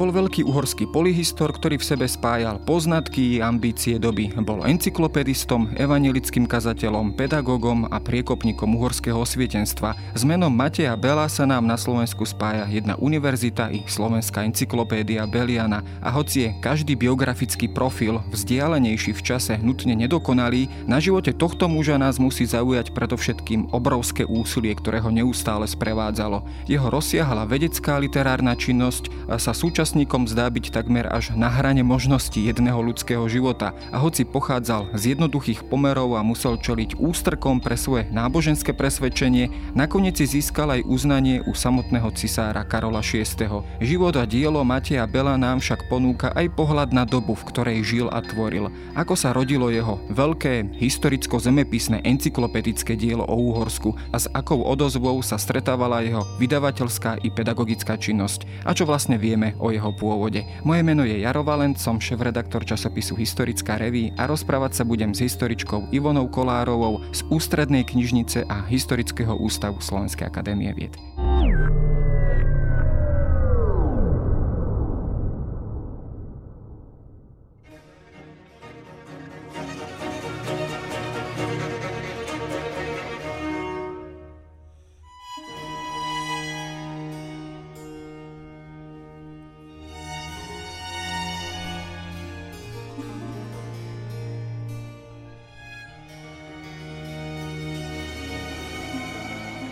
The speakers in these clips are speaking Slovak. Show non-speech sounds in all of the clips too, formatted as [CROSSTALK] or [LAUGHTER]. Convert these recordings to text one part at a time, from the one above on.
Bol veľký uhorský polyhistor, ktorý v sebe spájal poznatky i ambície doby. Bol encyklopedistom, evangelickým kazateľom, pedagógom a priekopníkom uhorského osvietenstva. S menom Mateja Bela sa nám na Slovensku spája jedna univerzita i slovenská encyklopédia Beliana. A hoci je každý biografický profil vzdialenejší v čase nutne nedokonalý, na živote tohto muža nás musí zaujať predovšetkým obrovské úsilie, ktoré ho neustále sprevádzalo. Jeho rozsiahla vedecká literárna činnosť sa súčasníkom zdá byť takmer až na hrane možností jedného ľudského života a hoci pochádzal z jednoduchých pomerov a musel čeliť ústrkom pre svoje náboženské presvedčenie, nakoniec si získal aj uznanie u samotného cisára Karola VI. Život a dielo Mateja Bela nám však ponúka aj pohľad na dobu, v ktorej žil a tvoril. Ako sa rodilo jeho veľké historicko-zemepisné encyklopedické dielo o Úhorsku a s akou odozvou sa stretávala jeho vydavateľská i pedagogická činnosť a čo vlastne vieme o jeho pôvode. Moje meno je Jaro Valent, som šéf-redaktor časopisu Historická reví a rozprávať sa budem s historičkou Ivonou Kolárovou z Ústrednej knižnice a Historického ústavu Slovenskej akadémie vied.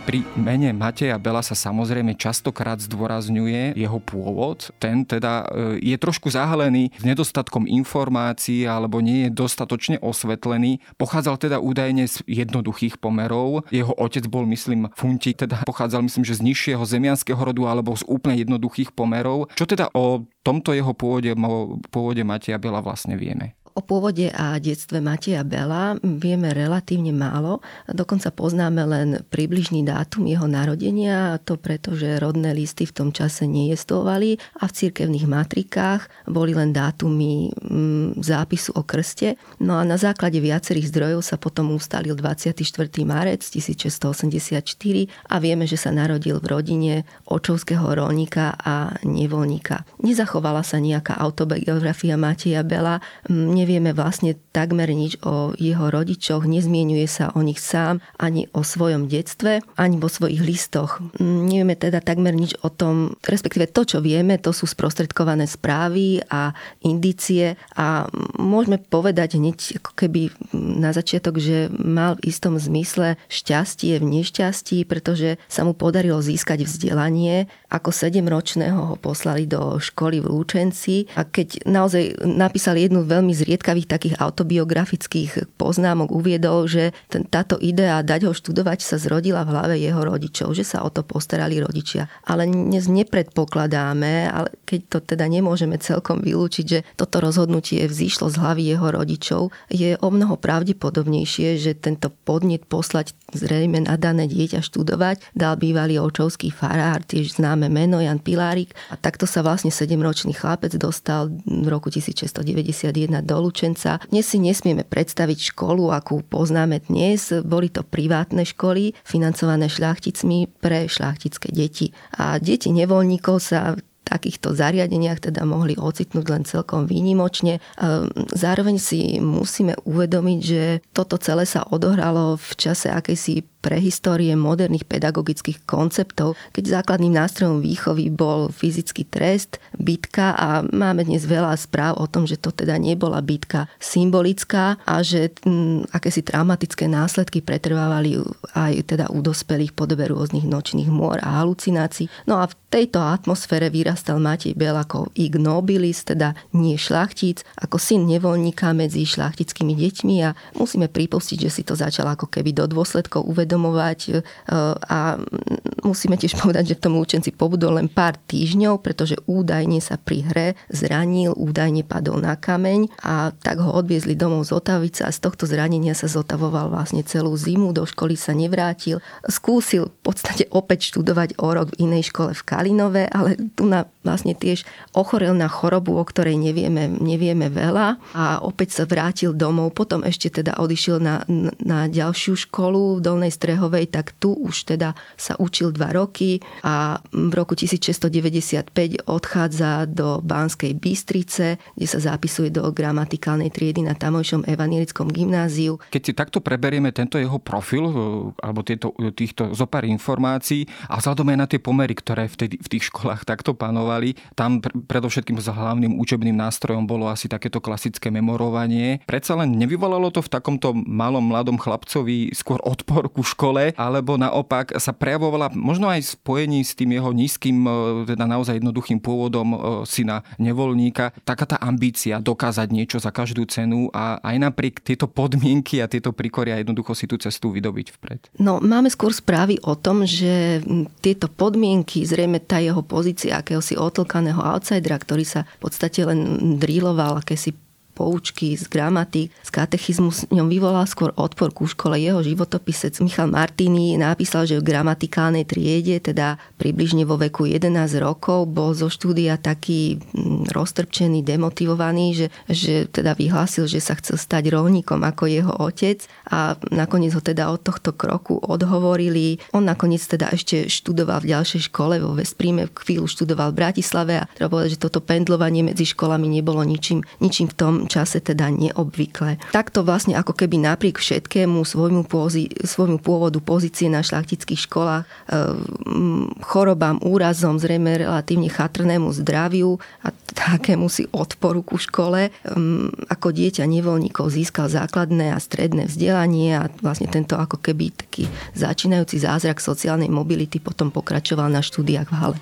Pri mene Mateja Bela sa samozrejme častokrát zdôrazňuje jeho pôvod. Ten teda e, je trošku zahalený s nedostatkom informácií alebo nie je dostatočne osvetlený. Pochádzal teda údajne z jednoduchých pomerov. Jeho otec bol, myslím, funti, teda pochádzal, myslím, že z nižšieho zemianského rodu alebo z úplne jednoduchých pomerov. Čo teda o tomto jeho pôvode, pôvode Mateja Bela vlastne vieme? O pôvode a detstve Mateja Bela vieme relatívne málo. Dokonca poznáme len približný dátum jeho narodenia, to preto, že rodné listy v tom čase nejestovali a v cirkevných matrikách boli len dátumy mm, zápisu o krste. No a na základe viacerých zdrojov sa potom ustalil 24. marec 1684 a vieme, že sa narodil v rodine očovského rolníka a nevolníka. Nezachovala sa nejaká autobiografia Mateja Bela, mm, nevieme vlastne takmer nič o jeho rodičoch, nezmienuje sa o nich sám ani o svojom detstve, ani vo svojich listoch. Nevieme teda takmer nič o tom, respektíve to, čo vieme, to sú sprostredkované správy a indície a môžeme povedať hneď ako keby na začiatok, že mal v istom zmysle šťastie v nešťastí, pretože sa mu podarilo získať vzdelanie. Ako sedemročného ho poslali do školy v Lúčenci a keď naozaj napísal jednu veľmi zriedkavú zriedkavých takých autobiografických poznámok uviedol, že ten, táto idea dať ho študovať sa zrodila v hlave jeho rodičov, že sa o to postarali rodičia. Ale dnes nepredpokladáme, ale keď to teda nemôžeme celkom vylúčiť, že toto rozhodnutie vzýšlo z hlavy jeho rodičov, je o mnoho pravdepodobnejšie, že tento podnet poslať zrejme na dané dieťa študovať dal bývalý očovský farár, tiež známe meno Jan Pilárik a takto sa vlastne 7-ročný chlapec dostal v roku 1691 do Lučenca. Dnes si nesmieme predstaviť školu, akú poznáme dnes. Boli to privátne školy, financované šľachticmi pre šľachtické deti. A deti nevoľníkov sa takýchto zariadeniach teda mohli ocitnúť len celkom výnimočne. Zároveň si musíme uvedomiť, že toto celé sa odohralo v čase akejsi prehistórie moderných pedagogických konceptov, keď základným nástrojom výchovy bol fyzický trest, bitka a máme dnes veľa správ o tom, že to teda nebola bitka symbolická a že m, mm, akési traumatické následky pretrvávali aj teda u dospelých podobe rôznych nočných môr a halucinácií. No a v tejto atmosfére vyrastal Matej Bel ako ignobilis, teda nie šlachtic, ako syn nevoľníka medzi šlachtickými deťmi a musíme pripustiť, že si to začal ako keby do dôsledkov uvedomovať uvedomovať e, a musíme tiež povedať, že v tom Lučenci pobudol len pár týždňov, pretože údajne sa pri hre zranil, údajne padol na kameň a tak ho odviezli domov z Otavice a z tohto zranenia sa zotavoval vlastne celú zimu, do školy sa nevrátil. Skúsil v podstate opäť študovať o rok v inej škole v Kalinove, ale tu na vlastne tiež ochorel na chorobu, o ktorej nevieme, nevieme veľa a opäť sa vrátil domov. Potom ešte teda odišiel na, na ďalšiu školu v Dolnej Strehovej, tak tu už teda sa učil dva roky a v roku 1695 odchádza do Banskej Bystrice, kde sa zapisuje do gramatikálnej triedy na tamojšom evanielickom gymnáziu. Keď si takto preberieme tento jeho profil, e, alebo tieto, e, týchto zopár informácií a vzhľadom aj na tie pomery, ktoré vtedy, v tých školách takto panovali, tam predovšetkým za hlavným učebným nástrojom bolo asi takéto klasické memorovanie. Predsa len nevyvolalo to v takomto malom mladom chlapcovi skôr odpor ku škole, alebo naopak sa prejavovala možno aj spojení s tým jeho nízkym, e, teda naozaj jednoduchým pôvodom syna nevolníka, taká tá ambícia dokázať niečo za každú cenu a aj napriek tieto podmienky a tieto prikoria jednoducho si tú cestu vydobiť vpred. No, máme skôr správy o tom, že tieto podmienky, zrejme tá jeho pozícia akéhosi otlkaného outsidera, ktorý sa v podstate len dríloval akési poučky z gramatik, z katechizmu ňom vyvolal skôr odpor ku škole. Jeho životopisec Michal Martini napísal, že v gramatikálnej triede, teda približne vo veku 11 rokov, bol zo štúdia taký mm, roztrpčený, demotivovaný, že, že teda vyhlásil, že sa chcel stať rolníkom ako jeho otec a nakoniec ho teda od tohto kroku odhovorili. On nakoniec teda ešte študoval v ďalšej škole vo Vespríme, chvíľu študoval v Bratislave a treba povedať, že toto pendlovanie medzi školami nebolo ničím, ničím v tom čase teda neobvyklé. Takto vlastne ako keby napriek všetkému svojmu, pôzi, svojmu pôvodu pozície na šlachtických školách, e, chorobám, úrazom, zrejme relatívne chatrnému zdraviu a takému si odporu ku škole, ako dieťa nevoľníkov získal základné a stredné vzdelanie a vlastne tento ako keby taký začínajúci zázrak sociálnej mobility potom pokračoval na štúdiách v Hale.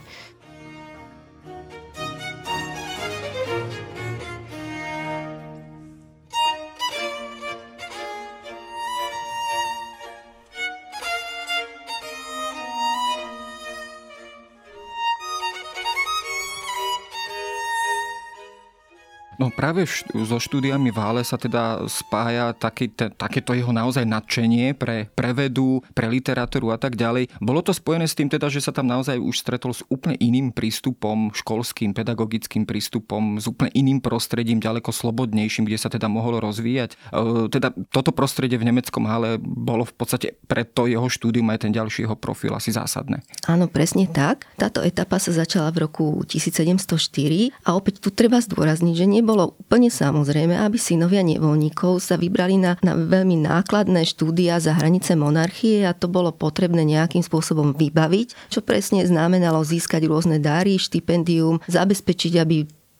Práve so štúdiami v Hale sa teda spája taký, te, takéto jeho naozaj nadšenie pre prevedu, pre literatúru a tak ďalej. Bolo to spojené s tým teda, že sa tam naozaj už stretol s úplne iným prístupom, školským, pedagogickým prístupom, s úplne iným prostredím, ďaleko slobodnejším, kde sa teda mohol rozvíjať. E, teda toto prostredie v nemeckom Hale bolo v podstate pre to jeho štúdium aj ten ďalší jeho profil asi zásadné. Áno, presne tak. Táto etapa sa začala v roku 1704 a opäť tu treba zdôrazniť, že nebolo úplne samozrejme, aby synovia nevoľníkov sa vybrali na, na veľmi nákladné štúdia za hranice monarchie a to bolo potrebné nejakým spôsobom vybaviť, čo presne znamenalo získať rôzne dary, štipendium, zabezpečiť, aby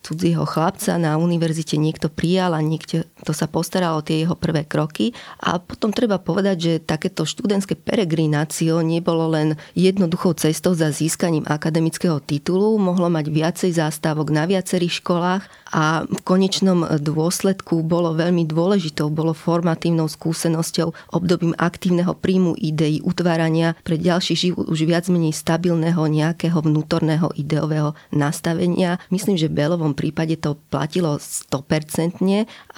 cudzieho chlapca na univerzite niekto prijal a niekto to sa postaral o tie jeho prvé kroky. A potom treba povedať, že takéto študentské peregrinácio nebolo len jednoduchou cestou za získaním akademického titulu, mohlo mať viacej zástavok na viacerých školách a v konečnom dôsledku bolo veľmi dôležitou, bolo formatívnou skúsenosťou, obdobím aktívneho príjmu ideí, utvárania pre ďalší život už viac menej stabilného nejakého vnútorného ideového nastavenia. Myslím, že v Belovom prípade to platilo 100%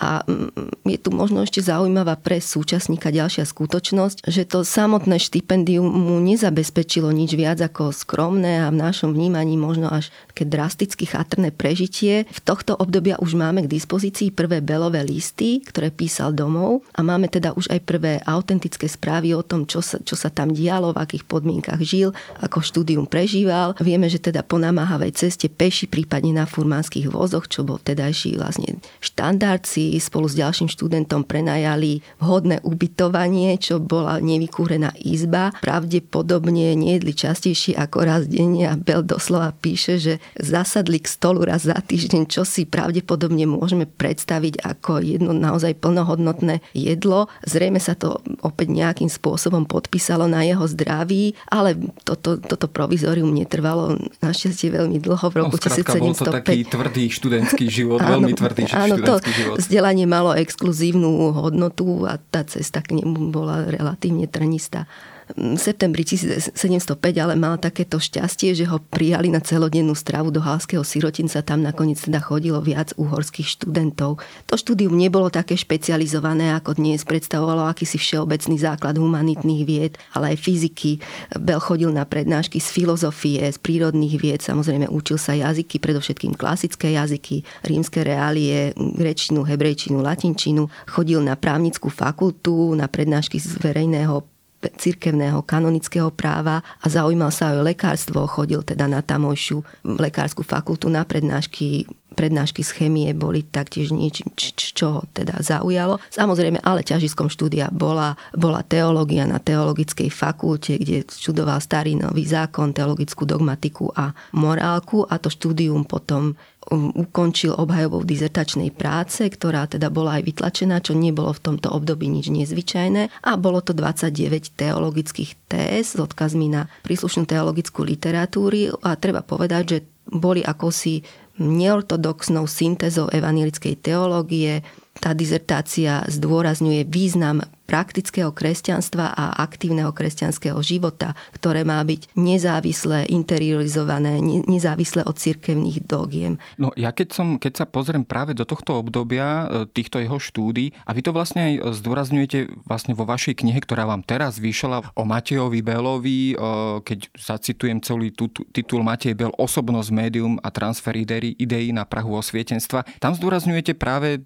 a mm, je tu možno ešte zaujímavá pre súčasníka ďalšia skutočnosť, že to samotné štipendium mu nezabezpečilo nič viac ako skromné a v našom vnímaní možno až také drasticky chatrné prežitie. V tohto obdobia už máme k dispozícii prvé belové listy, ktoré písal domov a máme teda už aj prvé autentické správy o tom, čo sa, čo sa tam dialo, v akých podmienkach žil, ako štúdium prežíval. Vieme, že teda po namáhavej ceste peši, prípadne na furmánskych vozoch, čo bol vtedajší vlastne štandard, si spolu s ďalším študentom prenajali vhodné ubytovanie, čo bola nevykúrená izba. Pravdepodobne nejedli častejšie ako raz denne a Bel doslova píše, že zasadli k stolu raz za týždeň, čo si pravdepodobne môžeme predstaviť ako jedno naozaj plnohodnotné jedlo. Zrejme sa to opäť nejakým spôsobom podpísalo na jeho zdraví, ale toto, toto provizorium netrvalo našťastie veľmi dlho v roku no, 1705. Bol to taký tvrdý tvrdý študentský život, [LAUGHS] áno, veľmi tvrdý áno, študentský to život. vzdelanie malo exkluzívnu hodnotu a tá cesta k nemu bola relatívne trnistá v septembri 1705 ale mal takéto šťastie, že ho prijali na celodennú stravu do Halského sirotinca. Tam nakoniec teda chodilo viac uhorských študentov. To štúdium nebolo také špecializované, ako dnes predstavovalo akýsi všeobecný základ humanitných vied, ale aj fyziky. Bel chodil na prednášky z filozofie, z prírodných vied, samozrejme učil sa jazyky, predovšetkým klasické jazyky, rímske reálie, grečinu, hebrejčinu, latinčinu. Chodil na právnickú fakultu, na prednášky z verejného cirkevného kanonického práva a zaujímal sa aj o lekárstvo, chodil teda na tamojšiu lekárskú fakultu na prednášky prednášky z chemie boli taktiež niečím, čo ho teda zaujalo. Samozrejme, ale ťažiskom štúdia bola, bola teológia na teologickej fakulte, kde študoval starý nový zákon, teologickú dogmatiku a morálku. A to štúdium potom um, ukončil obhajovou dizertačnej práce, ktorá teda bola aj vytlačená, čo nebolo v tomto období nič nezvyčajné. A bolo to 29 teologických téz s odkazmi na príslušnú teologickú literatúry a treba povedať, že boli akosi neortodoxnou syntézou evanilickej teológie. Tá dizertácia zdôrazňuje význam praktického kresťanstva a aktívneho kresťanského života, ktoré má byť nezávislé, interiorizované, nezávislé od cirkevných dogiem. No ja keď, som, keď sa pozriem práve do tohto obdobia, e, týchto jeho štúdí, a vy to vlastne aj zdôrazňujete vlastne vo vašej knihe, ktorá vám teraz vyšla o Matejovi Belovi, e, keď zacitujem celý titul Matej Bel, osobnosť, médium a transfer ideí na Prahu osvietenstva. Tam zdôrazňujete práve,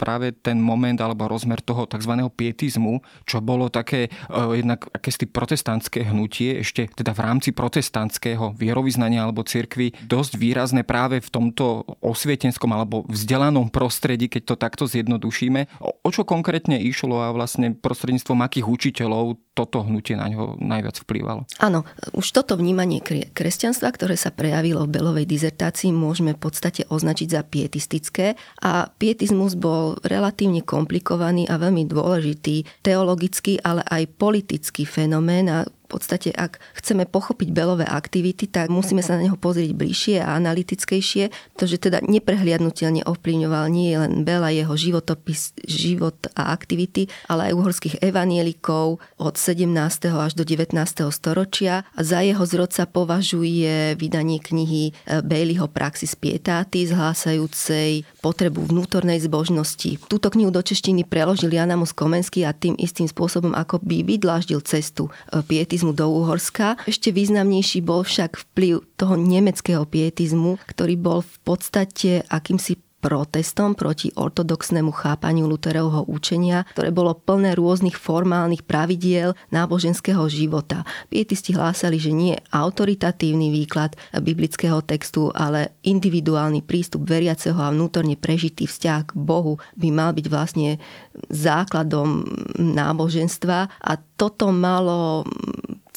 práve ten moment alebo rozmer toho tzv. piety pietizmu, čo bolo také uh, jednak akési protestantské hnutie, ešte teda v rámci protestantského vierovýznania alebo cirkvi dosť výrazné práve v tomto osvietenskom alebo vzdelanom prostredí, keď to takto zjednodušíme. O, o čo konkrétne išlo a vlastne prostredníctvom akých učiteľov toto hnutie na ňo najviac vplývalo? Áno, už toto vnímanie kresťanstva, ktoré sa prejavilo v Belovej dizertácii, môžeme v podstate označiť za pietistické a pietizmus bol relatívne komplikovaný a veľmi dôležitý teologický, ale aj politický fenomén a podstate, ak chceme pochopiť Belové aktivity, tak musíme sa na neho pozrieť bližšie a analytickejšie, pretože teda neprehliadnutelne ovplyvňoval nie len Bela, jeho životopis, život a aktivity, ale aj uhorských evanielikov od 17. až do 19. storočia a za jeho zrod sa považuje vydanie knihy e, Baileyho Praxis Pietáty, zhlásajúcej potrebu vnútornej zbožnosti. Túto knihu do češtiny preložil Janamus Komenský a tým istým spôsobom, ako by vydláždil cestu e, piety pietizmu do Úhorska. Ešte významnejší bol však vplyv toho nemeckého pietizmu, ktorý bol v podstate akýmsi protestom proti ortodoxnému chápaniu Luterovho učenia, ktoré bolo plné rôznych formálnych pravidiel náboženského života. Pietisti hlásali, že nie autoritatívny výklad biblického textu, ale individuálny prístup veriaceho a vnútorne prežitý vzťah k Bohu by mal byť vlastne základom náboženstva a toto malo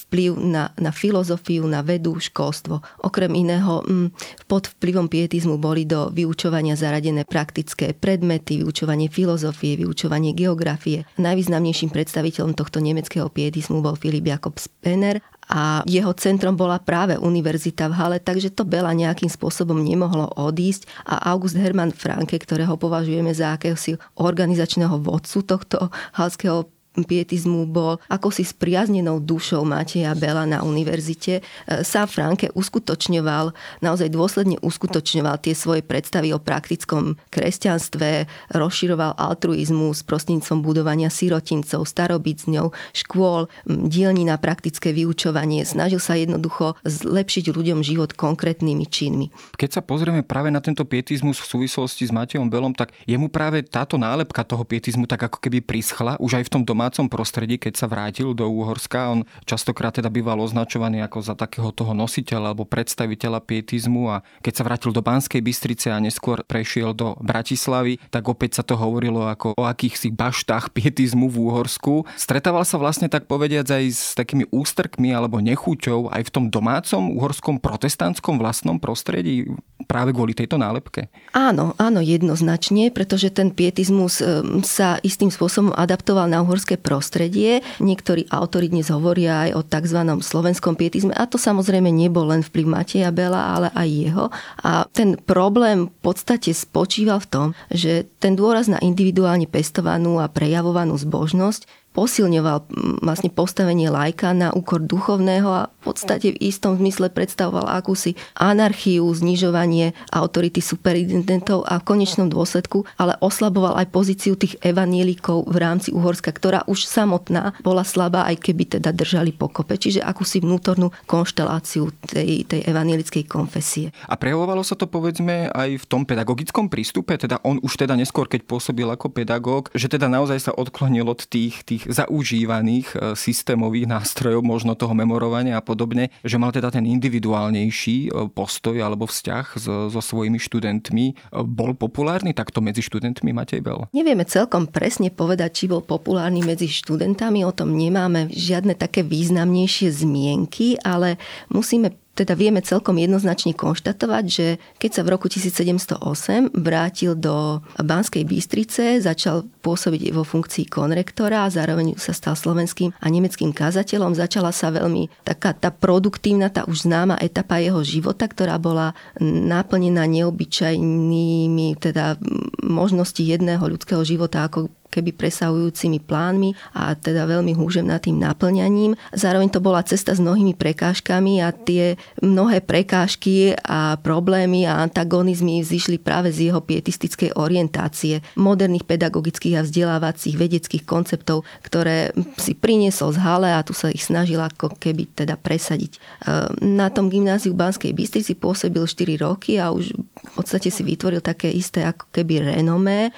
vplyv na, na filozofiu, na vedu, školstvo. Okrem iného, mm, pod vplyvom pietizmu boli do vyučovania zaradené praktické predmety, vyučovanie filozofie, vyučovanie geografie. Najvýznamnejším predstaviteľom tohto nemeckého pietizmu bol Filip Jakob Spener a jeho centrom bola práve univerzita v Hale, takže to Bela nejakým spôsobom nemohlo odísť a August Hermann Franke, ktorého považujeme za akéhosi organizačného vodcu tohto halského pietizmu bol ako si spriaznenou dušou Mateja Bela na univerzite. E, Sám Franke uskutočňoval, naozaj dôsledne uskutočňoval tie svoje predstavy o praktickom kresťanstve, rozširoval altruizmu s prostredníctvom budovania sirotincov, starobicňov, škôl, dielní na praktické vyučovanie. Snažil sa jednoducho zlepšiť ľuďom život konkrétnymi činmi. Keď sa pozrieme práve na tento pietizmus v súvislosti s Matejom Belom, tak jemu práve táto nálepka toho pietizmu tak ako keby prischla už aj v tom doma domácom prostredí, keď sa vrátil do Úhorska, on častokrát teda býval označovaný ako za takého toho nositeľa alebo predstaviteľa pietizmu a keď sa vrátil do Banskej Bystrice a neskôr prešiel do Bratislavy, tak opäť sa to hovorilo ako o akýchsi baštách pietizmu v Úhorsku. Stretával sa vlastne tak povediať aj s takými ústrkmi alebo nechuťou aj v tom domácom uhorskom protestantskom vlastnom prostredí práve kvôli tejto nálepke? Áno, áno, jednoznačne, pretože ten pietizmus ehm, sa istým spôsobom adaptoval na uhorské slovenské prostredie. Niektorí autori dnes hovoria aj o tzv. slovenskom pietizme a to samozrejme nebol len vplyv Mateja Bela, ale aj jeho. A ten problém v podstate spočíval v tom, že ten dôraz na individuálne pestovanú a prejavovanú zbožnosť posilňoval vlastne postavenie lajka na úkor duchovného a v podstate v istom zmysle predstavoval akúsi anarchiu, znižovanie autority superintendentov a v konečnom dôsledku ale oslaboval aj pozíciu tých evanielikov v rámci Uhorska, ktorá už samotná bola slabá, aj keby teda držali pokope. Čiže akúsi vnútornú konšteláciu tej, tej evanielickej konfesie. A prejavovalo sa to povedzme aj v tom pedagogickom prístupe, teda on už teda neskôr, keď pôsobil ako pedagóg, že teda naozaj sa odklonil od tých, tých tých zaužívaných e, systémových nástrojov, možno toho memorovania a podobne, že mal teda ten individuálnejší e, postoj alebo vzťah so, so svojimi študentmi. E, bol populárny takto medzi študentmi Matej Bel? Nevieme celkom presne povedať, či bol populárny medzi študentami, o tom nemáme žiadne také významnejšie zmienky, ale musíme teda vieme celkom jednoznačne konštatovať, že keď sa v roku 1708 vrátil do Banskej Bystrice, začal pôsobiť vo funkcii konrektora a zároveň sa stal slovenským a nemeckým kazateľom, začala sa veľmi taká tá produktívna, tá už známa etapa jeho života, ktorá bola naplnená neobyčajnými teda možnosti jedného ľudského života, ako keby presahujúcimi plánmi a teda veľmi tým naplňaním. Zároveň to bola cesta s mnohými prekážkami a tie mnohé prekážky a problémy a antagonizmy vzýšli práve z jeho pietistickej orientácie, moderných pedagogických a vzdelávacích vedeckých konceptov, ktoré si priniesol z Hale a tu sa ich snažil ako keby teda presadiť. Ehm, na tom gymnáziu Banskej Bystrici pôsobil 4 roky a už v podstate si vytvoril také isté ako keby renomé,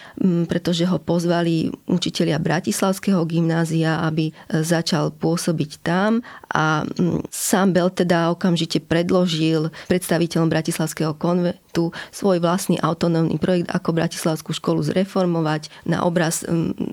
pretože ho pozvali učitelia Bratislavského gymnázia, aby e, začal pôsobiť tam. A sám Bel teda okamžite predložil predstaviteľom Bratislavského konventu svoj vlastný autonómny projekt, ako Bratislavskú školu zreformovať na obraz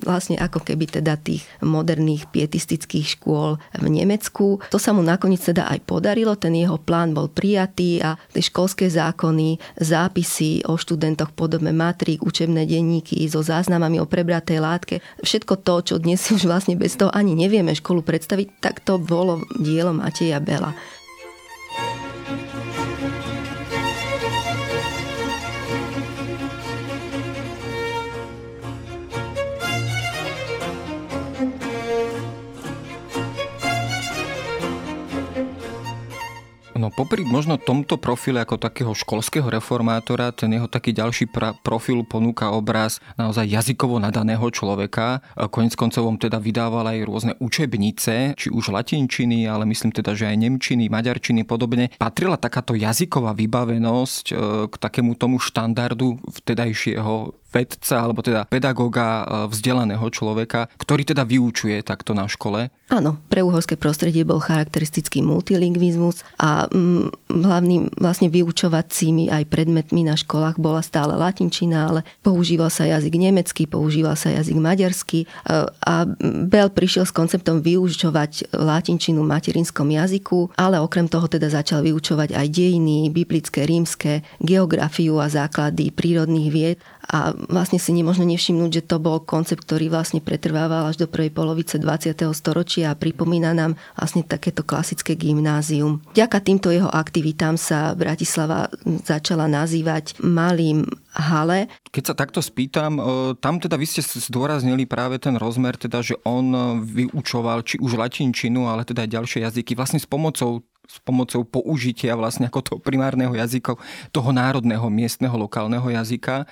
vlastne ako keby teda tých moderných pietistických škôl v Nemecku. To sa mu nakoniec teda aj podarilo, ten jeho plán bol prijatý a tie školské zákony, zápisy o študentoch podobne matrík, učebné denníky so záznamami o prebratej látke. Všetko to, čo dnes už vlastne bez toho ani nevieme školu predstaviť, tak to bolo dielo Mateja Bela. No popri možno tomto profile ako takého školského reformátora, ten jeho taký ďalší pra- profil ponúka obraz naozaj jazykovo nadaného človeka. Konec koncov teda vydával aj rôzne učebnice, či už latinčiny, ale myslím teda, že aj nemčiny, maďarčiny podobne. Patrila takáto jazyková vybavenosť e, k takému tomu štandardu vtedajšieho vedca alebo teda pedagóga e, vzdelaného človeka, ktorý teda vyučuje takto na škole? Áno, pre uhorské prostredie bol charakteristický multilingvizmus a mm, hlavným vlastne vyučovacími aj predmetmi na školách bola stále latinčina, ale používal sa jazyk nemecký, používal sa jazyk maďarský e, a Bell prišiel s konceptom vyučovať latinčinu v materinskom jazyku, ale okrem toho teda začal vyučovať aj dejiny, biblické, rímske, geografiu a základy prírodných vied a vlastne si nemôžno nevšimnúť, že to bol koncept, ktorý vlastne pretrvával až do prvej polovice 20. storočia a pripomína nám vlastne takéto klasické gymnázium. Vďaka týmto jeho aktivitám sa Bratislava začala nazývať malým hale. Keď sa takto spýtam, e, tam teda vy ste zdôraznili práve ten rozmer, teda, že on vyučoval či už latinčinu, ale teda aj ďalšie jazyky vlastne s pomocou s pomocou použitia vlastne ako toho primárneho jazyka, toho národného, miestneho, lokálneho jazyka. E,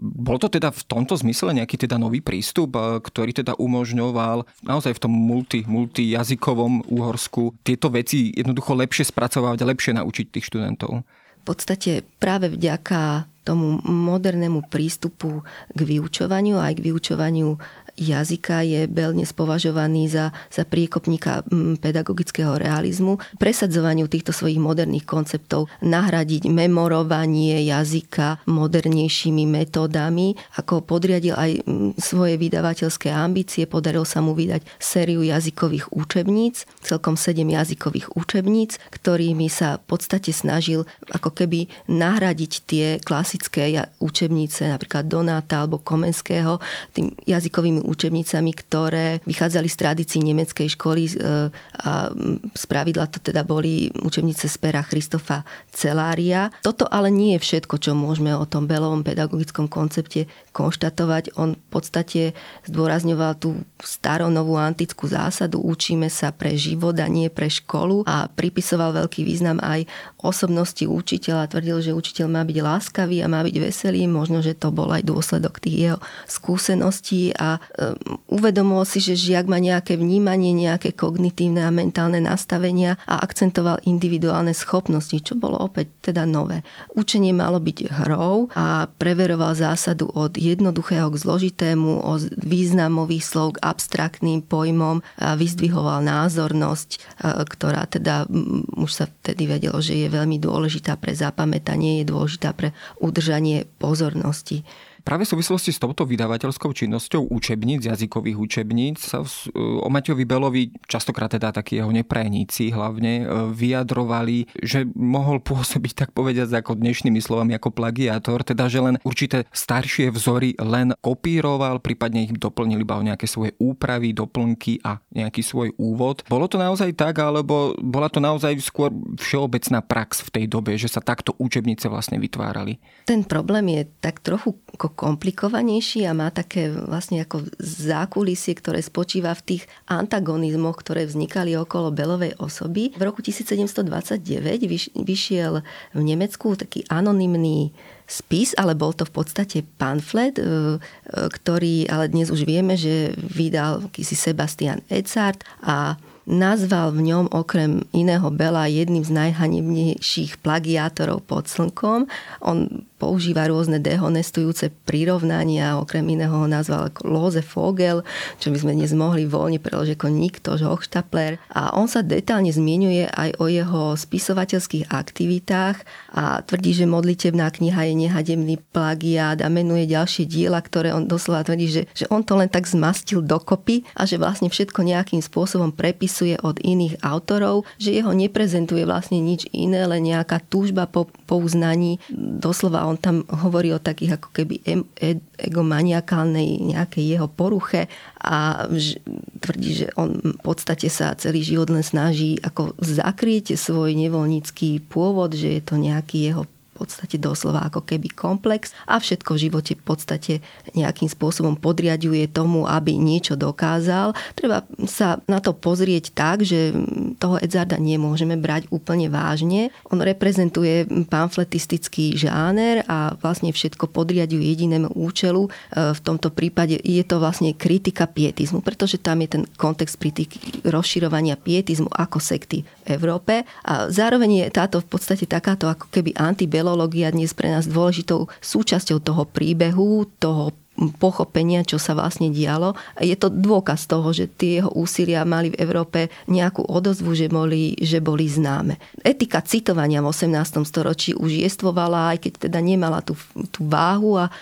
bol to teda v tomto zmysle nejaký teda nový prístup, e, ktorý teda umožňoval naozaj v tom multi, multijazykovom Úhorsku tieto veci jednoducho lepšie spracovať a lepšie naučiť tých študentov? V podstate práve vďaka tomu modernému prístupu k vyučovaniu aj k vyučovaniu jazyka je Bell dnes považovaný za, za priekopníka mm, pedagogického realizmu. Presadzovaniu týchto svojich moderných konceptov nahradiť memorovanie jazyka modernejšími metódami, ako podriadil aj mm, svoje vydavateľské ambície, podaril sa mu vydať sériu jazykových učebníc, celkom sedem jazykových učebníc, ktorými sa v podstate snažil ako keby nahradiť tie klasické učebnice, napríklad Donáta alebo Komenského, tým jazykovými učebnicami, ktoré vychádzali z tradícií nemeckej školy e, a z pravidla to teda boli učebnice z pera Christofa Celária. Toto ale nie je všetko, čo môžeme o tom Belovom pedagogickom koncepte konštatovať. On v podstate zdôrazňoval tú staronovú antickú zásadu učíme sa pre život a nie pre školu a pripisoval veľký význam aj osobnosti učiteľa. Tvrdil, že učiteľ má byť láskavý a má byť veselý. Možno, že to bol aj dôsledok tých jeho skúseností a uvedomil si, že žiak má nejaké vnímanie, nejaké kognitívne a mentálne nastavenia a akcentoval individuálne schopnosti, čo bolo opäť teda nové. Učenie malo byť hrou a preveroval zásadu od jednoduchého k zložitému, od významových slov k abstraktným pojmom a vyzdvihoval názornosť, ktorá teda už sa vtedy vedelo, že je veľmi dôležitá pre zapamätanie, je dôležitá pre udržanie pozornosti. Práve v súvislosti s touto vydavateľskou činnosťou učebníc, jazykových učebníc sa o Matejovi Belovi, častokrát teda takí jeho neprajníci hlavne, e, vyjadrovali, že mohol pôsobiť tak povediať ako dnešnými slovami ako plagiátor, teda že len určité staršie vzory len kopíroval, prípadne ich doplnil iba o nejaké svoje úpravy, doplnky a nejaký svoj úvod. Bolo to naozaj tak, alebo bola to naozaj skôr všeobecná prax v tej dobe, že sa takto učebnice vlastne vytvárali? Ten problém je tak trochu komplikovanejší a má také vlastne ako zákulisie, ktoré spočíva v tých antagonizmoch, ktoré vznikali okolo Belovej osoby. V roku 1729 vyšiel v Nemecku taký anonymný spis, ale bol to v podstate pamflet, e, e, ktorý, ale dnes už vieme, že vydal akýsi Sebastian Edzard a nazval v ňom okrem iného Bela jedným z najhanebnejších plagiátorov pod slnkom. On používa rôzne dehonestujúce prirovnania, okrem iného ho nazval ako Lose Vogel, čo by sme dnes mohli voľne preložiť ako nikto, Hochstapler. A on sa detálne zmienuje aj o jeho spisovateľských aktivitách a tvrdí, že modlitebná kniha je nehademný plagiát a menuje ďalšie diela, ktoré on doslova tvrdí, že, že on to len tak zmastil dokopy a že vlastne všetko nejakým spôsobom prepisuje od iných autorov, že jeho neprezentuje vlastne nič iné, len nejaká túžba po, po uznaní. Doslova on tam hovorí o takých ako keby egomaniakálnej nejakej jeho poruche a tvrdí, že on v podstate sa celý život len snaží ako zakryť svoj nevoľnícky pôvod, že je to nejaký jeho podstate doslova ako keby komplex a všetko v živote v podstate nejakým spôsobom podriaduje tomu, aby niečo dokázal. Treba sa na to pozrieť tak, že toho Edzarda nemôžeme brať úplne vážne. On reprezentuje pamfletistický žáner a vlastne všetko podriaduje jedinému účelu. E, v tomto prípade je to vlastne kritika pietizmu, pretože tam je ten kontext kritiky rozširovania pietizmu ako sekty v Európe. A zároveň je táto v podstate takáto ako keby antibelo filológia dnes pre nás dôležitou súčasťou toho príbehu, toho pochopenia, čo sa vlastne dialo. Je to dôkaz toho, že tie jeho úsilia mali v Európe nejakú odozvu, že boli, že boli známe. Etika citovania v 18. storočí už jestvovala, aj keď teda nemala tú, tú váhu, a,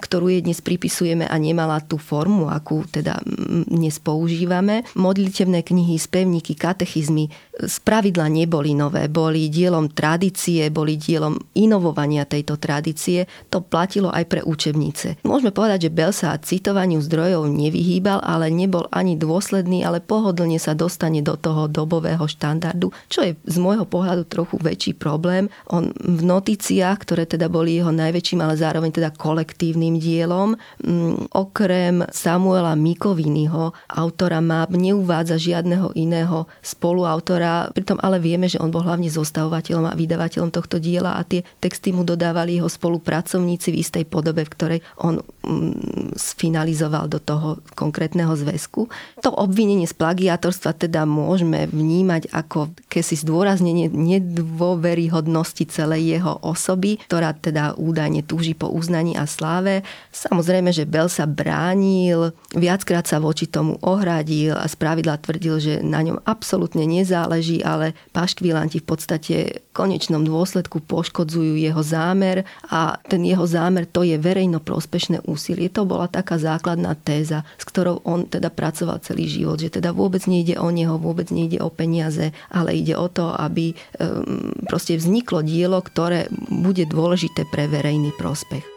ktorú jej dnes pripisujeme a nemala tú formu, akú teda dnes používame. Modlitevné knihy, spevníky, katechizmy z pravidla neboli nové, boli dielom tradície, boli dielom inovovania tejto tradície. To platilo aj pre učebnice. Môžeme povedať, že Bell sa citovaniu zdrojov nevyhýbal, ale nebol ani dôsledný, ale pohodlne sa dostane do toho dobového štandardu, čo je z môjho pohľadu trochu väčší problém. On v notíciách, ktoré teda boli jeho najväčším, ale zároveň teda kolektívnym dielom, m, mm, okrem Samuela Mikoviniho, autora map, neuvádza žiadneho iného spoluautora, pritom ale vieme, že on bol hlavne zostavovateľom a vydavateľom tohto diela a tie texty mu dodávali jeho spolupracovníci v istej podobe, v ktorej on mm, sfinalizoval do toho konkrétneho zväzku. To obvinenie z plagiatorstva teda môžeme vnímať ako kesi zdôraznenie nedôveryhodnosti celej jeho osoby, ktorá teda údajne túži po uznaní a sláve. Samozrejme, že Bell sa bránil, viackrát sa voči tomu ohradil a spravidla tvrdil, že na ňom absolútne nezáleží, ale paškvilanti v podstate v konečnom dôsledku poškodzujú jeho zámer a ten jeho zámer to je verejno prospešné úsilie. To bola taká základná téza, s ktorou on teda pracoval celý život, že teda vôbec nejde o neho, vôbec nejde o peniaze, ale ide o to, aby um, proste vzniklo dielo, ktoré bude dôležité pre verejný prospech.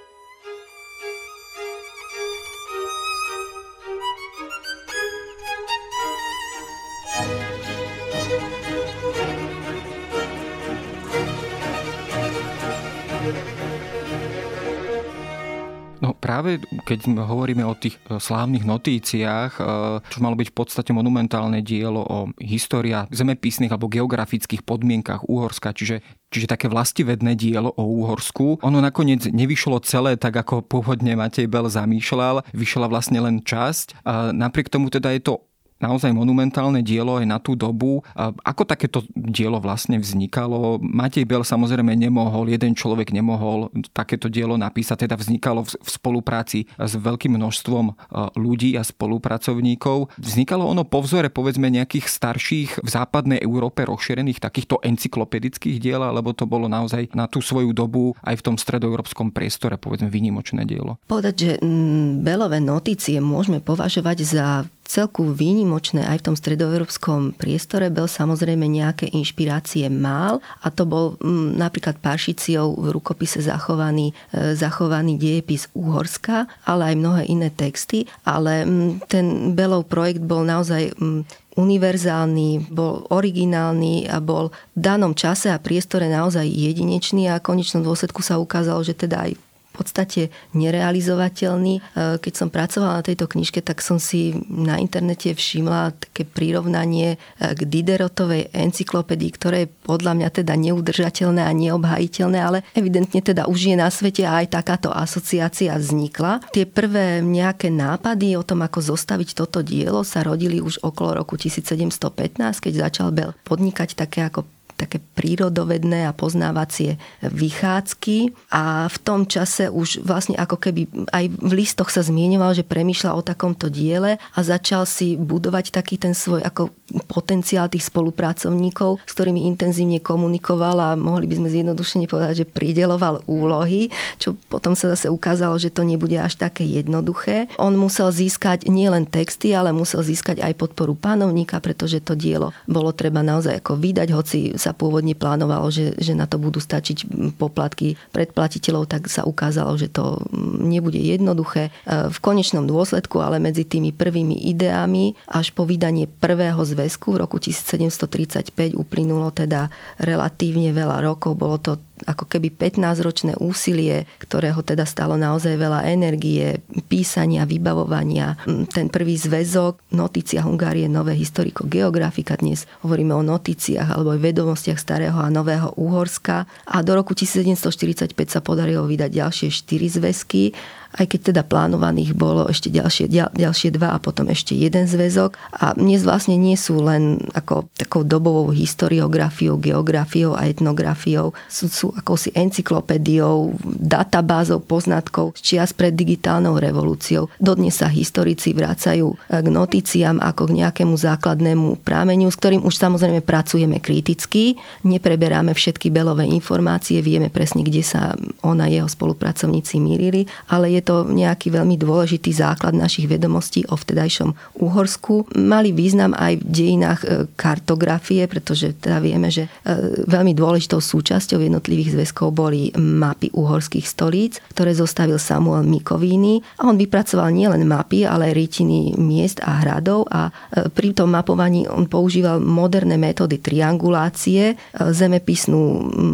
Práve keď hovoríme o tých e, slávnych notíciách, e, čo malo byť v podstate monumentálne dielo o história zemepisných alebo geografických podmienkach Uhorska, čiže čiže také vlastivedné dielo o Úhorsku. Ono nakoniec nevyšlo celé tak, ako pôvodne Matej Bel zamýšľal, vyšla vlastne len časť. Napriek tomu teda je to naozaj monumentálne dielo aj na tú dobu. Ako takéto dielo vlastne vznikalo? Matej Bel samozrejme nemohol, jeden človek nemohol takéto dielo napísať, teda vznikalo v spolupráci s veľkým množstvom e, ľudí a spolupracovníkov. Vznikalo ono po vzore povedzme nejakých starších v západnej Európe rozšírených takýchto encyklopedických diel, alebo to bolo naozaj na tú svoju dobu aj v tom stredoeurópskom priestore povedzme výnimočné dielo? Povedať, že mm, Belové notície môžeme považovať za celku výnimočné aj v tom stredoeurópskom priestore. Bel samozrejme nejaké inšpirácie mal a to bol m, mm, napríklad Pašiciov v rukopise zachovaný, e, zachovaný diepis Úhorska, ale aj mnohé iné texty. Ale m, mm, ten Belov projekt bol naozaj m, mm, univerzálny, bol originálny a bol v danom čase a priestore naozaj jedinečný a v konečnom dôsledku sa ukázalo, že teda aj podstate nerealizovateľný. E, keď som pracovala na tejto knižke, tak som si na internete všimla také prirovnanie e, k Diderotovej encyklopédii, ktoré je podľa mňa teda neudržateľné a neobhajiteľné, ale evidentne teda už je na svete a aj takáto asociácia vznikla. Tie prvé nejaké nápady o tom, ako zostaviť toto dielo, sa rodili už okolo roku 1715, keď začal Bell podnikať také ako také prírodovedné a poznávacie vychádzky a v tom čase už vlastne ako keby aj v listoch sa zmienoval, že premýšľa o takomto diele a začal si budovať taký ten svoj ako potenciál tých spolupracovníkov, s ktorými intenzívne komunikoval a mohli by sme zjednodušene povedať, že prideloval úlohy, čo potom sa zase ukázalo, že to nebude až také jednoduché. On musel získať nielen texty, ale musel získať aj podporu pánovníka, pretože to dielo bolo treba naozaj ako vydať, hoci sa pôvodne plánovalo, že, že na to budú stačiť poplatky predplatiteľov, tak sa ukázalo, že to nebude jednoduché. E, v konečnom dôsledku, ale medzi tými prvými ideami až po vydanie prvého zväzku v roku 1735 uplynulo teda relatívne veľa rokov. Bolo to ako keby 15-ročné úsilie, ktorého teda stalo naozaj veľa energie, písania, vybavovania. Mm, ten prvý zväzok, Notícia Hungárie, Nové historiko geografika, dnes hovoríme o notíciách alebo aj vedomostiach starého a nového Úhorska. A do roku 1745 sa podarilo vydať ďalšie štyri zväzky aj keď teda plánovaných bolo ešte ďalšie, ďal, ďalšie dva a potom ešte jeden zväzok. A dnes vlastne nie sú len ako takou dobovou historiografiou, geografiou a etnografiou. Sú, sú akousi encyklopédiou, databázou poznatkov čias pred digitálnou revolúciou. Dodnes sa historici vracajú k notíciám ako k nejakému základnému prámeniu, s ktorým už samozrejme pracujeme kriticky. Nepreberáme všetky belové informácie, vieme presne, kde sa ona jeho spolupracovníci mýlili, ale je to nejaký veľmi dôležitý základ našich vedomostí o vtedajšom Úhorsku. Mali význam aj v dejinách e, kartografie, pretože teda vieme, že e, veľmi dôležitou súčasťou jednotlivých zväzkov boli mapy uhorských stolíc, ktoré zostavil Samuel Mikovíny a on vypracoval nielen mapy, ale aj rytiny miest a hradov a e, pri tom mapovaní on používal moderné metódy triangulácie, zemepisnú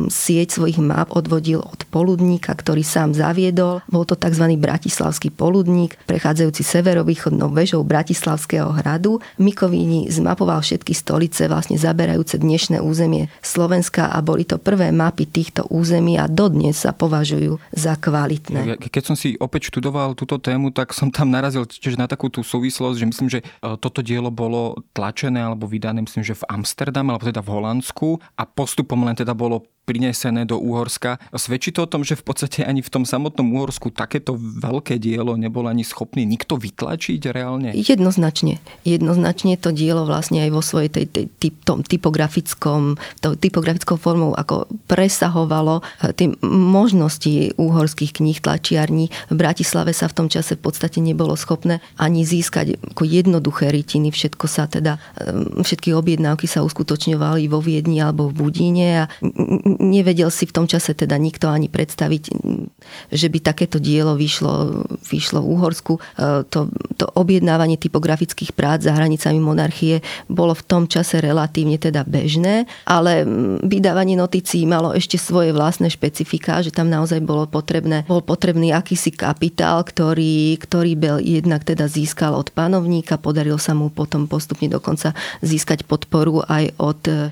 sieť svojich map odvodil od poludníka, ktorý sám zaviedol. Bol to tzv bratislavský poludník, prechádzajúci severovýchodnou vežou Bratislavského hradu. Mikovíni zmapoval všetky stolice, vlastne zaberajúce dnešné územie Slovenska a boli to prvé mapy týchto území a dodnes sa považujú za kvalitné. Keď som si opäť študoval túto tému, tak som tam narazil tiež na takú tú súvislosť, že myslím, že e, toto dielo bolo tlačené alebo vydané, myslím, že v Amsterdame, alebo teda v Holandsku a postupom len teda bolo prinesené do Úhorska. Svedčí to o tom, že v podstate ani v tom samotnom Úhorsku takéto veľké dielo nebol ani schopný nikto vytlačiť reálne? Jednoznačne. Jednoznačne to dielo vlastne aj vo svojej tej, tej, tej tom typografickom, to typografickou formou ako presahovalo eh, tie možnosti úhorských kníh tlačiarní. V Bratislave sa v tom čase v podstate nebolo schopné ani získať ako jednoduché rytiny. Všetko sa teda, eh, všetky objednávky sa uskutočňovali vo Viedni alebo v Budíne a nevedel si v tom čase teda nikto ani predstaviť, že by takéto dielo vyšlo, vyšlo v Úhorsku. E, to, to objednávanie typografických prác za hranicami monarchie bolo v tom čase relatívne teda bežné, ale vydávanie notícií malo ešte svoje vlastné špecifika, že tam naozaj bolo potrebné, bol potrebný akýsi kapitál, ktorý, ktorý bol jednak teda získal od panovníka, podarilo sa mu potom postupne dokonca získať podporu aj od, e,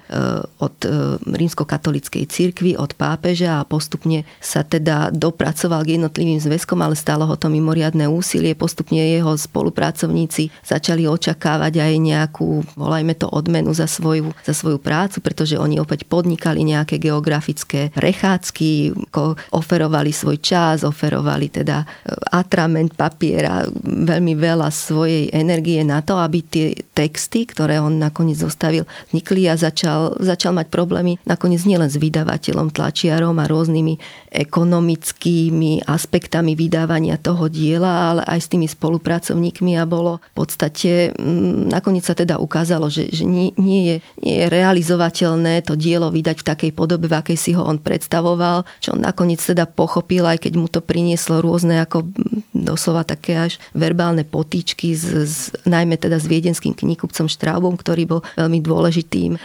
od e, rímskokatolickej cirkvi od pápeža a postupne sa teda dopracoval k jednotlivým zväzkom, ale stálo ho to mimoriadne úsilie. Postupne jeho spolupracovníci začali očakávať aj nejakú, volajme to odmenu za svoju, za svoju prácu, pretože oni opäť podnikali nejaké geografické rechádzky, oferovali svoj čas, oferovali teda e, atrament papiera, veľmi veľa svojej energie na to, aby tie texty, ktoré on nakoniec zostavil, vznikli a začal, začal mať problémy nakoniec nielen s vydavateľom, tlačiarom a rôznymi ekonomickými aspektami vydávania toho diela, ale aj s tými spolupracovníkmi a bolo v podstate, mm, nakoniec sa teda ukázalo, že, že nie, nie, je, nie je realizovateľné to dielo vydať v takej podobe, v akej si ho on predstavoval, čo on nakoniec teda pochopil, aj keď mu to prinieslo rôzne ako doslova také až verbálne potýčky s, s, najmä teda s viedenským knihkupcom Štraubom, ktorý bol veľmi dôležitým e,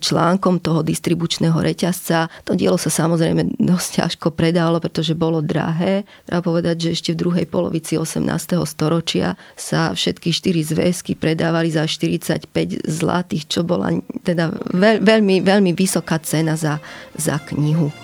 článkom toho distribučného reťazca. To dielo sa samozrejme dosť ťažko predalo, pretože bolo drahé. Treba povedať, že ešte v druhej polovici 18. storočia sa všetky štyri zväzky predávali za 45 zlatých, čo bola teda veľ, veľmi, veľmi vysoká cena za, za knihu.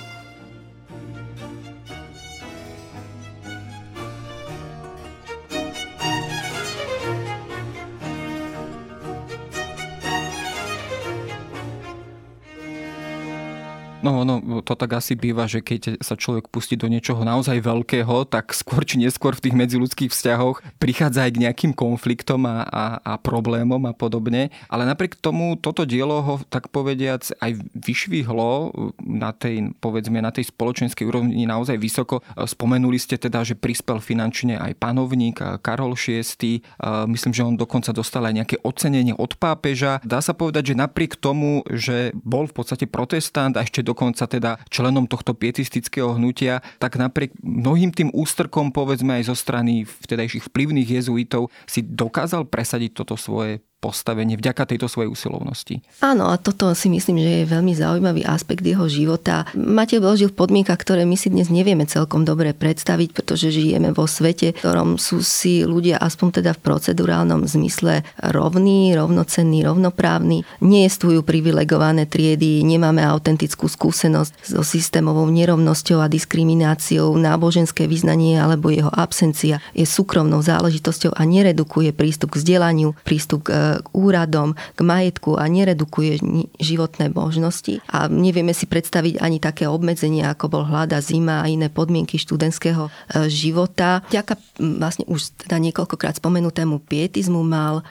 No, no, to tak asi býva, že keď sa človek pustí do niečoho naozaj veľkého, tak skôr či neskôr v tých medziludských vzťahoch prichádza aj k nejakým konfliktom a, a, a problémom a podobne. Ale napriek tomu toto dielo ho, tak povediac, aj vyšvihlo na tej, povedzme, na tej spoločenskej úrovni naozaj vysoko. Spomenuli ste teda, že prispel finančne aj panovník Karol VI. Myslím, že on dokonca dostal aj nejaké ocenenie od pápeža. Dá sa povedať, že napriek tomu, že bol v podstate protestant a ešte dokonca teda členom tohto pietistického hnutia, tak napriek mnohým tým ústrkom, povedzme aj zo strany vtedajších vplyvných jezuitov, si dokázal presadiť toto svoje postavenie vďaka tejto svojej usilovnosti. Áno, a toto si myslím, že je veľmi zaujímavý aspekt jeho života. Matej vložil v podmienkach, ktoré my si dnes nevieme celkom dobre predstaviť, pretože žijeme vo svete, v ktorom sú si ľudia aspoň teda v procedurálnom zmysle rovní, rovnocenní, rovnoprávni. Nejestujú privilegované triedy, nemáme autentickú skúsenosť so systémovou nerovnosťou a diskrimináciou, náboženské vyznanie alebo jeho absencia je súkromnou záležitosťou a neredukuje prístup k vzdelaniu, prístup k k úradom, k majetku a neredukuje životné možnosti. A nevieme si predstaviť ani také obmedzenia, ako bol hlada, zima a iné podmienky študentského e, života. Ďaká vlastne už teda niekoľkokrát spomenutému pietizmu mal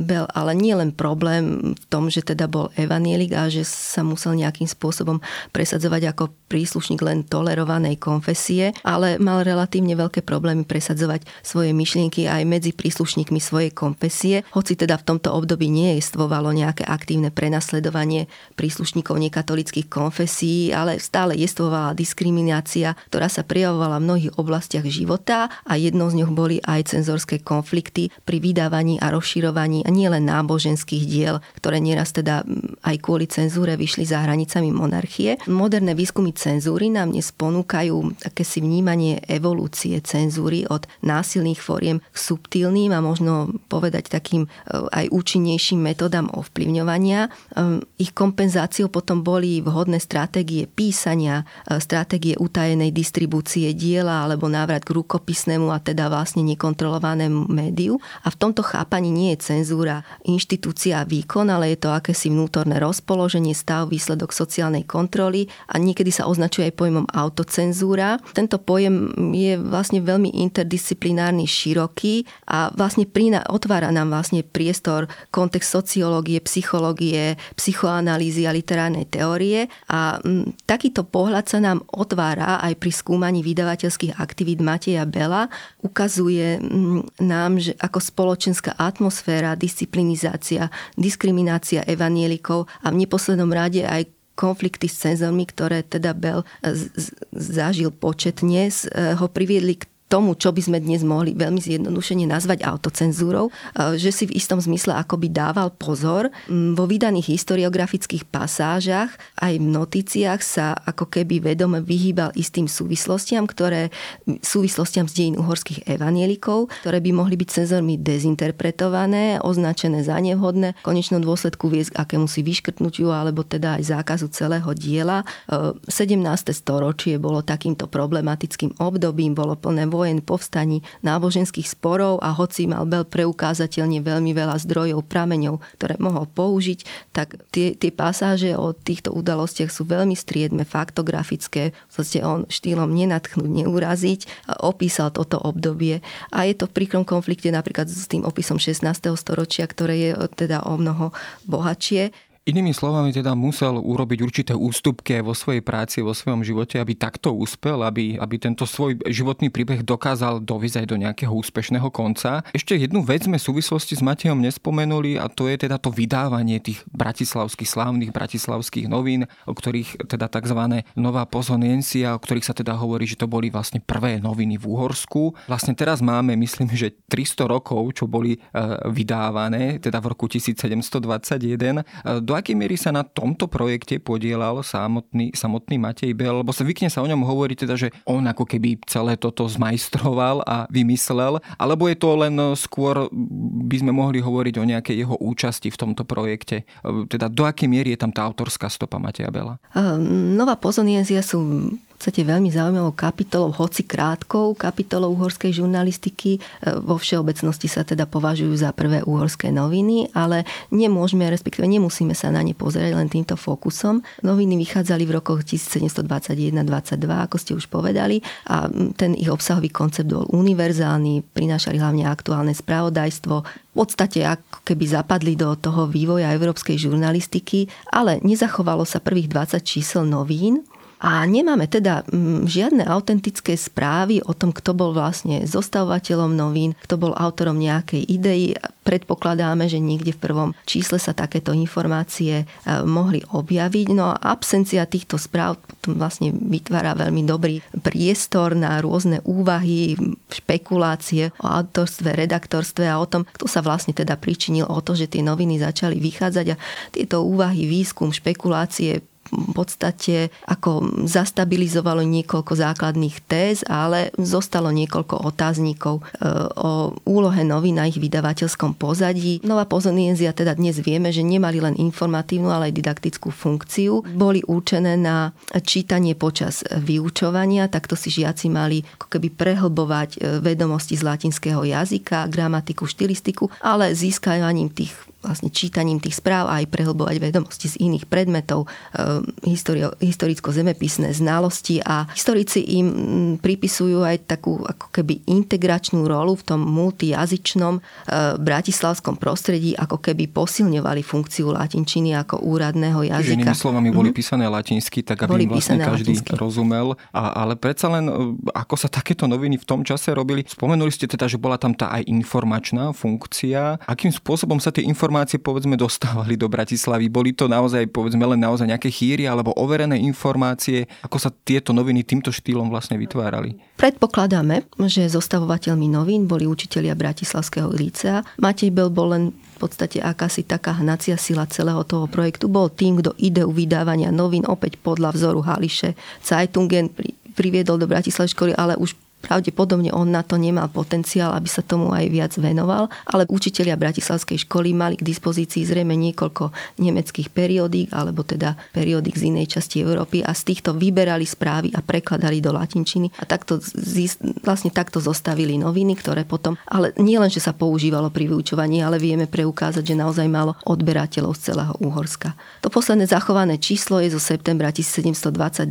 Bel, ale nie len problém v tom, že teda bol evanielik a že sa musel nejakým spôsobom presadzovať ako príslušník len tolerovanej konfesie, ale mal relatívne veľké problémy presadzovať svoje myšlienky aj medzi príslušníkmi svojej konfesie, hoci teda v tomto období nejestvovalo nejaké aktívne prenasledovanie príslušníkov nekatolických konfesí, ale stále jestvovala diskriminácia, ktorá sa prijavovala v mnohých oblastiach života a jednou z nich boli aj cenzorské konflikty pri vydávaní a rozširovaní nielen náboženských diel, ktoré nieraz teda aj kvôli cenzúre vyšli za hranicami monarchie. Moderné výskumy cenzúry nám dnes ponúkajú akési vnímanie evolúcie cenzúry od násilných fóriem k subtilným a možno povedať takým e, aj účinnejším metodám ovplyvňovania. Ehm, ich kompenzáciou potom boli vhodné stratégie písania, e, stratégie utajenej distribúcie diela alebo návrat k rukopisnému a teda vlastne nekontrolovanému médiu. A v tomto chápaní nie je cenzúra inštitúcia výkon, ale je to akési vnútorné rozpoloženie, stav, výsledok sociálnej kontroly a niekedy sa označuje aj pojmom autocenzúra. Tento pojem je vlastne veľmi interdisciplinárny, široký a vlastne otvára nám vlastne priestor priestor, kontext sociológie, psychológie, psychoanalýzy a literárnej teórie. A mm, takýto pohľad sa nám otvára aj pri skúmaní vydavateľských aktivít Mateja Bela. Ukazuje mm, nám, že ako spoločenská atmosféra, disciplinizácia, diskriminácia evanielikov a v neposlednom rade aj konflikty s cenzormi, ktoré teda Bell zažil početne, ho priviedli k tomu, čo by sme dnes mohli veľmi zjednodušene nazvať autocenzúrou, e, že si v istom zmysle akoby dával pozor. Vo vydaných historiografických pasážach aj v notíciách sa ako keby vedome vyhýbal istým súvislostiam, ktoré súvislostiam z dejín uhorských evanielikov, ktoré by mohli byť cenzormi dezinterpretované, označené za nevhodné, v konečnom dôsledku viesť akému si vyškrtnutiu alebo teda aj zákazu celého diela. 17. E, storočie bolo takýmto problematickým obdobím, bolo plné vojen, povstaní, náboženských sporov a hoci mal Bel preukázateľne veľmi veľa zdrojov, prameňov, ktoré mohol použiť, tak tie, tie pasáže o týchto udalostiach sú veľmi striedme, faktografické. Vlastne on štýlom nenatchnúť, neuraziť, opísal toto obdobie a je to v príkrom konflikte napríklad s tým opisom 16. storočia, ktoré je teda o mnoho bohatšie. Inými slovami teda musel urobiť určité ústupky vo svojej práci, vo svojom živote, aby takto úspel, aby, aby tento svoj životný príbeh dokázal doviezť aj do nejakého úspešného konca. Ešte jednu vec sme v súvislosti s Matejom nespomenuli a to je teda to vydávanie tých bratislavských, slávnych bratislavských novín, o ktorých teda tzv. nová pozoniencia, o ktorých sa teda hovorí, že to boli vlastne prvé noviny v Úhorsku. Vlastne teraz máme, myslím, že 300 rokov, čo boli e, vydávané, teda v roku 1721. Do akej miery sa na tomto projekte podielal samotný, samotný Matej Bel, lebo sa vykne sa o ňom hovoriť teda, že on ako keby celé toto zmajstroval a vymyslel, alebo je to len skôr, by sme mohli hovoriť o nejakej jeho účasti v tomto projekte. Teda do akej miery je tam tá autorská stopa Mateja Bela? Nová pozonienzia sú podstate veľmi zaujímavou kapitolou, hoci krátkou kapitolou uhorskej žurnalistiky. E, vo všeobecnosti sa teda považujú za prvé uhorské noviny, ale nemôžeme, respektíve nemusíme sa na ne pozerať len týmto fokusom. Noviny vychádzali v rokoch 1721-22, ako ste už povedali, a ten ich obsahový koncept bol univerzálny, prinášali hlavne aktuálne spravodajstvo, v podstate ako keby zapadli do toho vývoja európskej žurnalistiky, ale nezachovalo sa prvých 20 čísel novín, a nemáme teda mm, žiadne autentické správy o tom, kto bol vlastne zostavovateľom novín, kto bol autorom nejakej idei. Predpokladáme, že niekde v prvom čísle sa takéto informácie e, mohli objaviť. No a absencia týchto správ vlastne vytvára veľmi dobrý priestor na rôzne úvahy, špekulácie o autorstve, redaktorstve a o tom, kto sa vlastne teda pričinil o to, že tie noviny začali vychádzať a tieto úvahy, výskum, špekulácie podstate ako zastabilizovalo niekoľko základných téz, ale zostalo niekoľko otáznikov e, o úlohe novín na ich vydavateľskom pozadí. Nová pozonienzia teda dnes vieme, že nemali len informatívnu, ale aj didaktickú funkciu. Boli určené na čítanie počas vyučovania, takto si žiaci mali ako keby prehlbovať e, vedomosti z latinského jazyka, gramatiku, štilistiku, ale získaním tých vlastne čítaním tých správ a aj prehlbovať vedomosti z iných predmetov, ehm, historicko-zemepisné znalosti a historici im mm, pripisujú aj takú ako keby integračnú rolu v tom multijazyčnom ehm, bratislavskom prostredí, ako keby posilňovali funkciu latinčiny ako úradného jazyka. Čiže slovami boli mm-hmm. písané latinsky, tak aby boli im vlastne každý latinsky. rozumel. A, ale predsa len, e, ako sa takéto noviny v tom čase robili, spomenuli ste teda, že bola tam tá aj informačná funkcia. Akým spôsobom sa tie informácie informácie povedzme dostávali do Bratislavy? Boli to naozaj povedzme len naozaj nejaké chýry alebo overené informácie? Ako sa tieto noviny týmto štýlom vlastne vytvárali? Predpokladáme, že zostavovateľmi novín boli učitelia Bratislavského lícea. Matej Bel bol len v podstate akási taká hnacia sila celého toho projektu. Bol tým, kto ideu vydávania novín opäť podľa vzoru Hališe Zeitungen priviedol do Bratislavy školy, ale už Pravdepodobne on na to nemal potenciál, aby sa tomu aj viac venoval, ale učitelia Bratislavskej školy mali k dispozícii zrejme niekoľko nemeckých periodík, alebo teda periodík z inej časti Európy a z týchto vyberali správy a prekladali do latinčiny a takto, vlastne takto zostavili noviny, ktoré potom, ale nie len, že sa používalo pri vyučovaní, ale vieme preukázať, že naozaj malo odberateľov z celého Úhorska. To posledné zachované číslo je zo septembra 1722,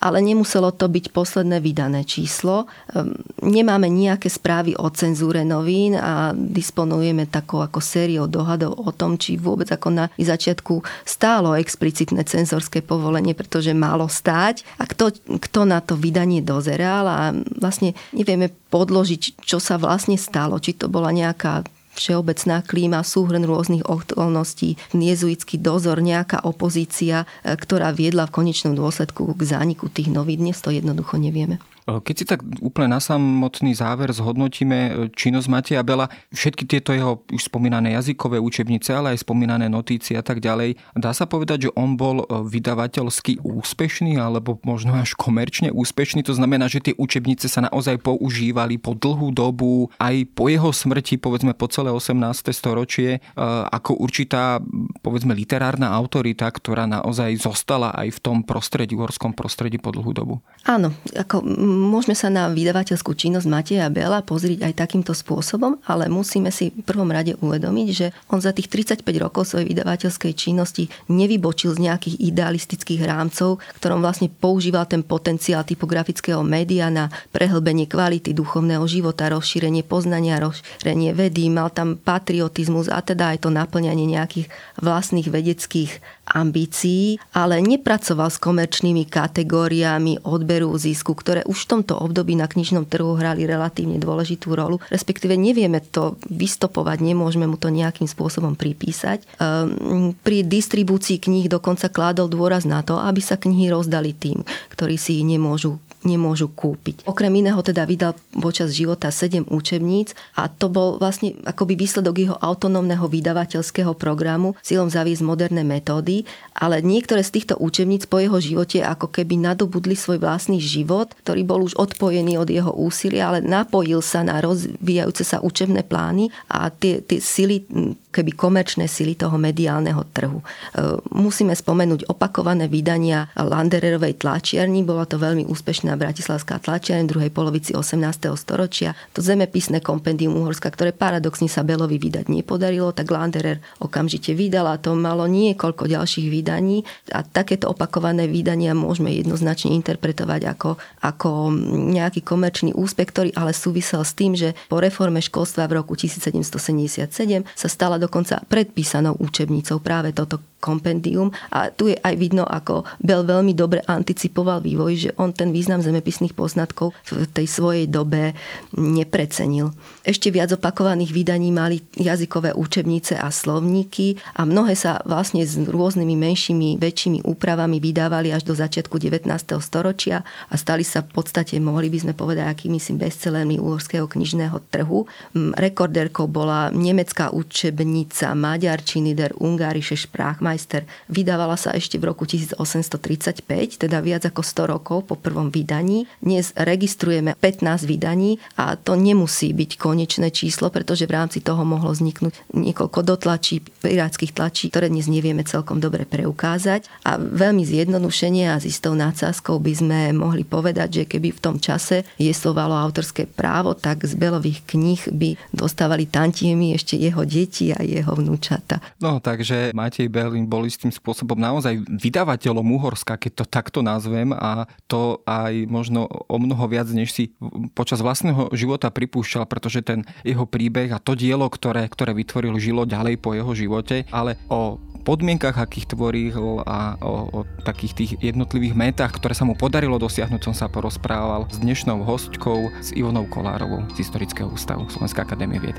ale nemuselo to byť posledné vydané číslo. Ehm, nemáme nejaké správy o cenzúre novín a disponujeme takou ako sériou dohadov o tom, či vôbec ako na začiatku stálo explicitné cenzorské povolenie, pretože malo stáť a kto, kto na to vydanie dozeral a vlastne nevieme podložiť, čo sa vlastne stalo, či to bola nejaká všeobecná klíma, súhrn rôznych okolností, jezuitský dozor, nejaká opozícia, e, ktorá viedla v konečnom dôsledku k zániku tých novín. Dnes to jednoducho nevieme. Keď si tak úplne na samotný záver zhodnotíme činnosť Mateja Bela, všetky tieto jeho už spomínané jazykové učebnice, ale aj spomínané notície a tak ďalej, dá sa povedať, že on bol vydavateľsky úspešný alebo možno až komerčne úspešný. To znamená, že tie učebnice sa naozaj používali po dlhú dobu, aj po jeho smrti, povedzme po celé 18. storočie, ako určitá, povedzme, literárna autorita, ktorá naozaj zostala aj v tom prostredí, uhorskom prostredí po dlhú dobu. Áno, ako môžeme sa na vydavateľskú činnosť Mateja Bela pozrieť aj takýmto spôsobom, ale musíme si v prvom rade uvedomiť, že on za tých 35 rokov svojej vydavateľskej činnosti nevybočil z nejakých idealistických rámcov, ktorom vlastne používal ten potenciál typografického média na prehlbenie kvality duchovného života, rozšírenie poznania, rozšírenie vedy, mal tam patriotizmus a teda aj to naplňanie nejakých vlastných vedeckých ambícií, ale nepracoval s komerčnými kategóriami odberu zisku, ktoré už v tomto období na knižnom trhu hrali relatívne dôležitú rolu. Respektíve nevieme to vystopovať, nemôžeme mu to nejakým spôsobom pripísať. Ehm, pri distribúcii kníh dokonca kládol dôraz na to, aby sa knihy rozdali tým, ktorí si ich nemôžu nemôžu kúpiť. Okrem iného teda vydal počas života 7 učebníc a to bol vlastne akoby výsledok jeho autonómneho vydavateľského programu silom zaviesť moderné metódy, ale niektoré z týchto učebníc po jeho živote ako keby nadobudli svoj vlastný život, ktorý bol už odpojený od jeho úsilia, ale napojil sa na rozvíjajúce sa učebné plány a tie, tie sily keby komerčné sily toho mediálneho trhu. E, musíme spomenúť opakované vydania Landererovej tlačiarni, bola to veľmi úspešná bratislavská tlačiareň v druhej polovici 18. storočia. To zemepisné kompendium Uhorska, ktoré paradoxne sa Belovi vydať nepodarilo, tak Landerer okamžite vydal a to malo niekoľko ďalších vydaní a takéto opakované vydania môžeme jednoznačne interpretovať ako, ako nejaký komerčný úspech, ktorý ale súvisel s tým, že po reforme školstva v roku 1777 sa stala do dokonca predpísanou učebnicou. Práve toto kompendium a tu je aj vidno, ako Bell veľmi dobre anticipoval vývoj, že on ten význam zemepisných poznatkov v tej svojej dobe neprecenil. Ešte viac opakovaných vydaní mali jazykové učebnice a slovníky a mnohé sa vlastne s rôznymi menšími, väčšími úpravami vydávali až do začiatku 19. storočia a stali sa v podstate, mohli by sme povedať, akými si bestsellermi úhorského knižného trhu. Rekordérkou bola nemecká učebnica Maďarčiny der Ungarische Sprach Meister vydávala sa ešte v roku 1835, teda viac ako 100 rokov po prvom vydaní. Dnes registrujeme 15 vydaní a to nemusí byť konečné číslo, pretože v rámci toho mohlo vzniknúť niekoľko dotlačí, pirátskych tlačí, ktoré dnes nevieme celkom dobre preukázať. A veľmi zjednodušenie a s istou nadsázkou by sme mohli povedať, že keby v tom čase jestvovalo autorské právo, tak z Belových kníh by dostávali tantiemy ešte jeho deti a jeho vnúčata. No, takže Matej Bel boli s tým spôsobom naozaj vydavateľom Uhorska, keď to takto nazvem a to aj možno o mnoho viac, než si počas vlastného života pripúšťal, pretože ten jeho príbeh a to dielo, ktoré, ktoré vytvoril, žilo ďalej po jeho živote, ale o podmienkach, akých tvoril a o, o takých tých jednotlivých metách, ktoré sa mu podarilo dosiahnuť, som sa porozprával s dnešnou hostkou, s Ivonou Kolárovou z Historického ústavu Slovenskej akadémie vied.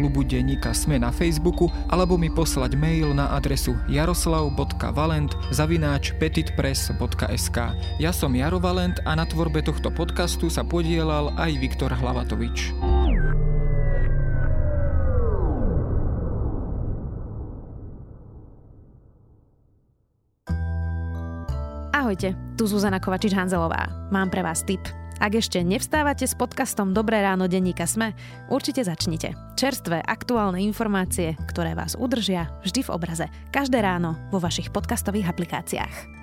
klubu denníka Sme na Facebooku alebo mi poslať mail na adresu jaroslav.valent zavináč petitpress.sk. Ja som Jaro Valent a na tvorbe tohto podcastu sa podielal aj Viktor Hlavatovič. Ahojte, tu Zuzana Kovačič-Hanzelová. Mám pre vás tip – ak ešte nevstávate s podcastom Dobré ráno denníka Sme, určite začnite. Čerstvé, aktuálne informácie, ktoré vás udržia vždy v obraze. Každé ráno vo vašich podcastových aplikáciách.